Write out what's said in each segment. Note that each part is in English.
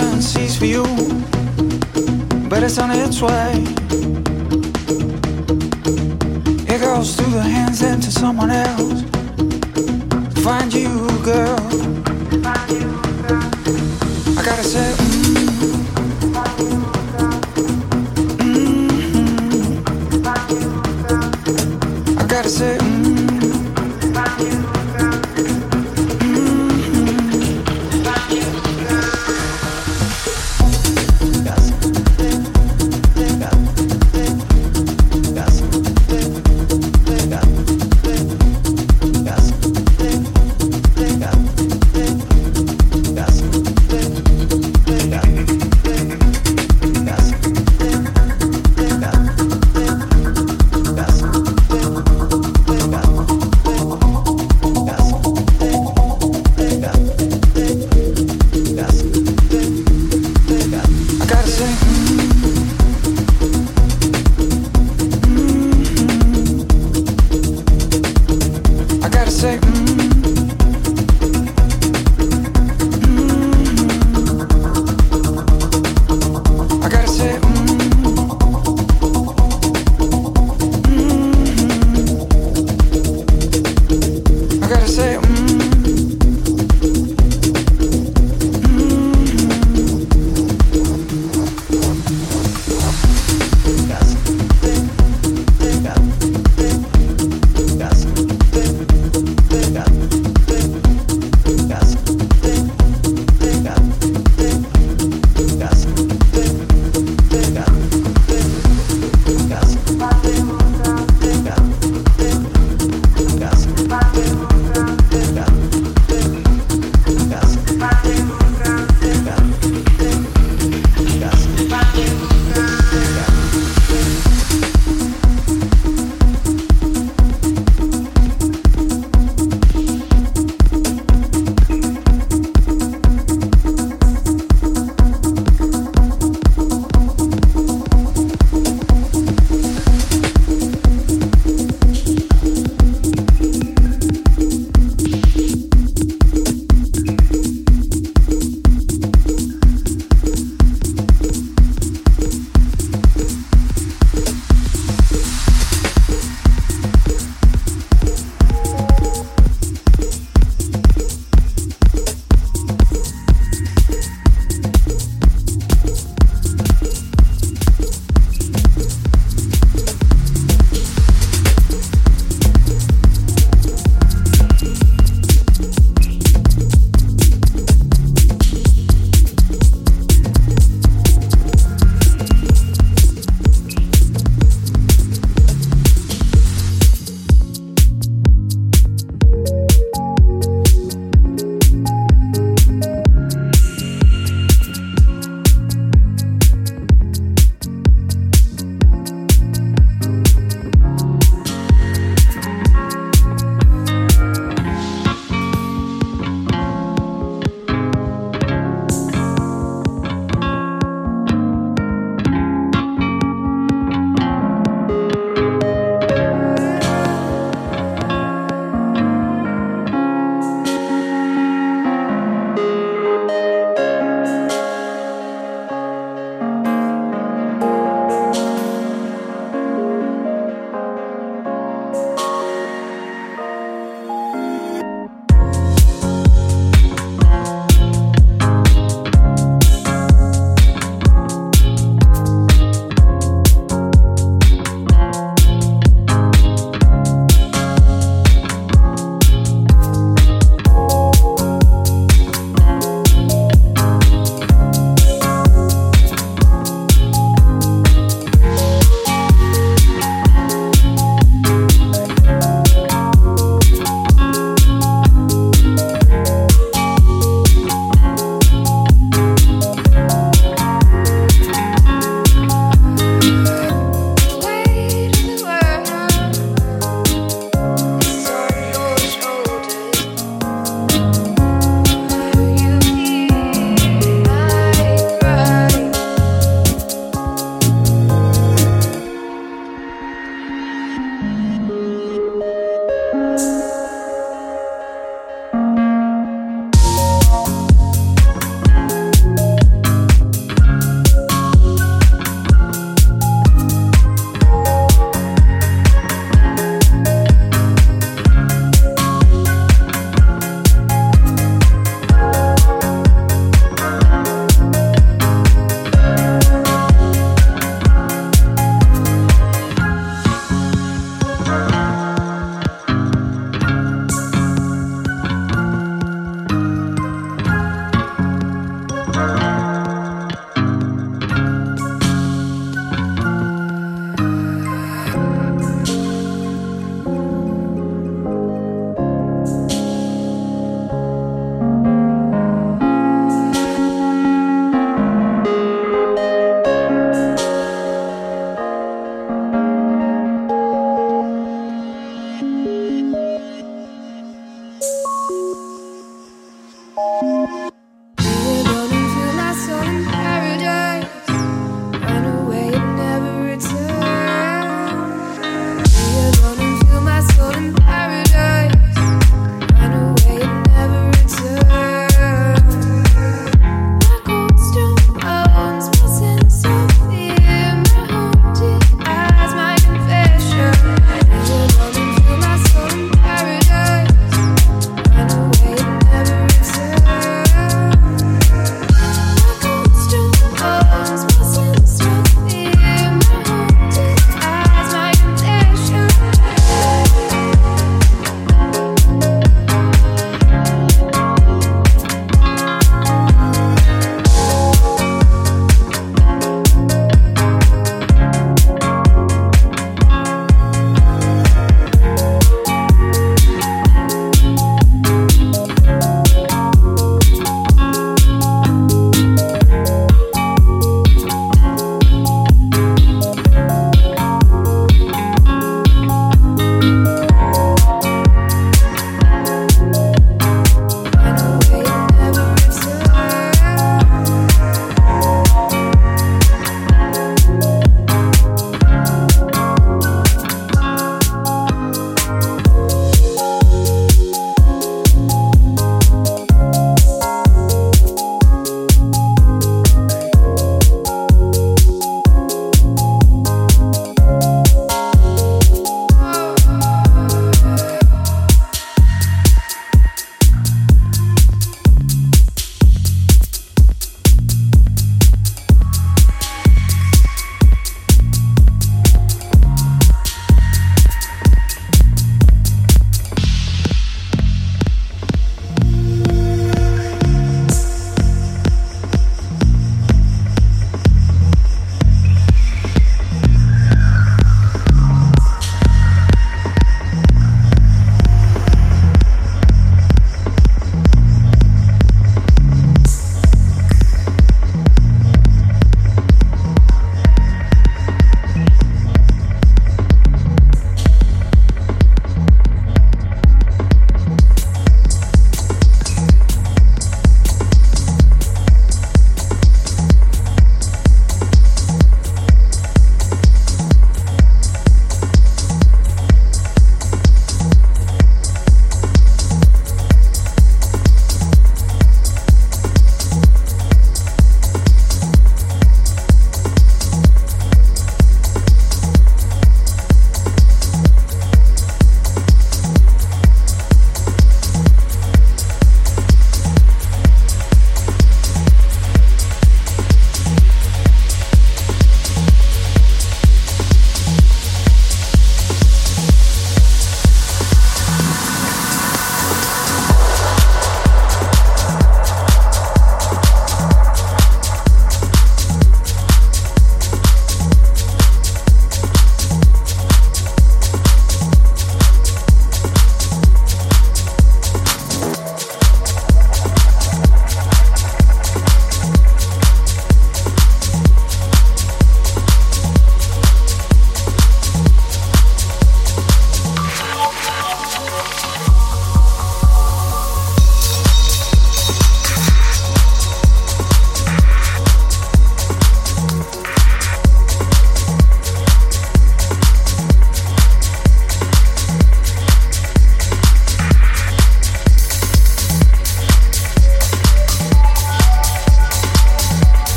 heaven sees for you, but it's on its way. It goes through the hands into someone else. To find you, girl. I gotta say. Mm-hmm. mm-hmm. I gotta say. mm.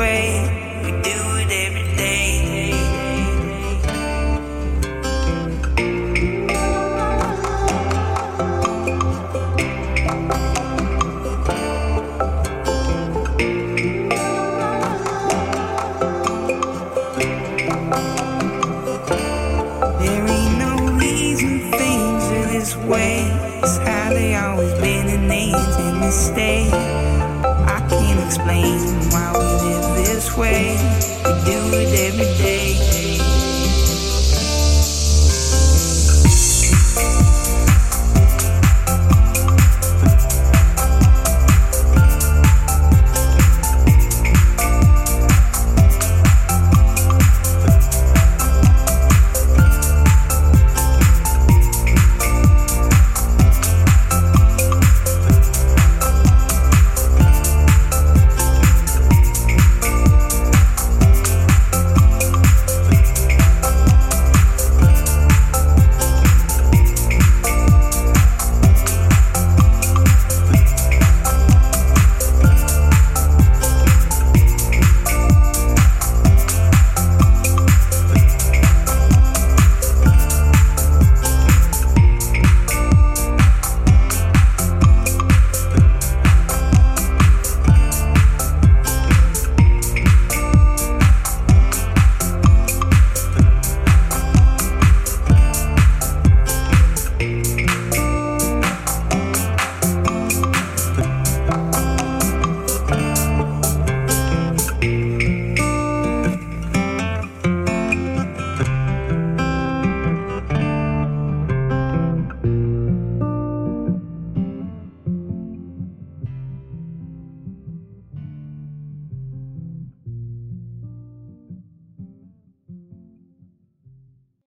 way. We do it every day. There ain't no reason things are this way. It's how they always been and they intend to stay. I can't explain do it every day.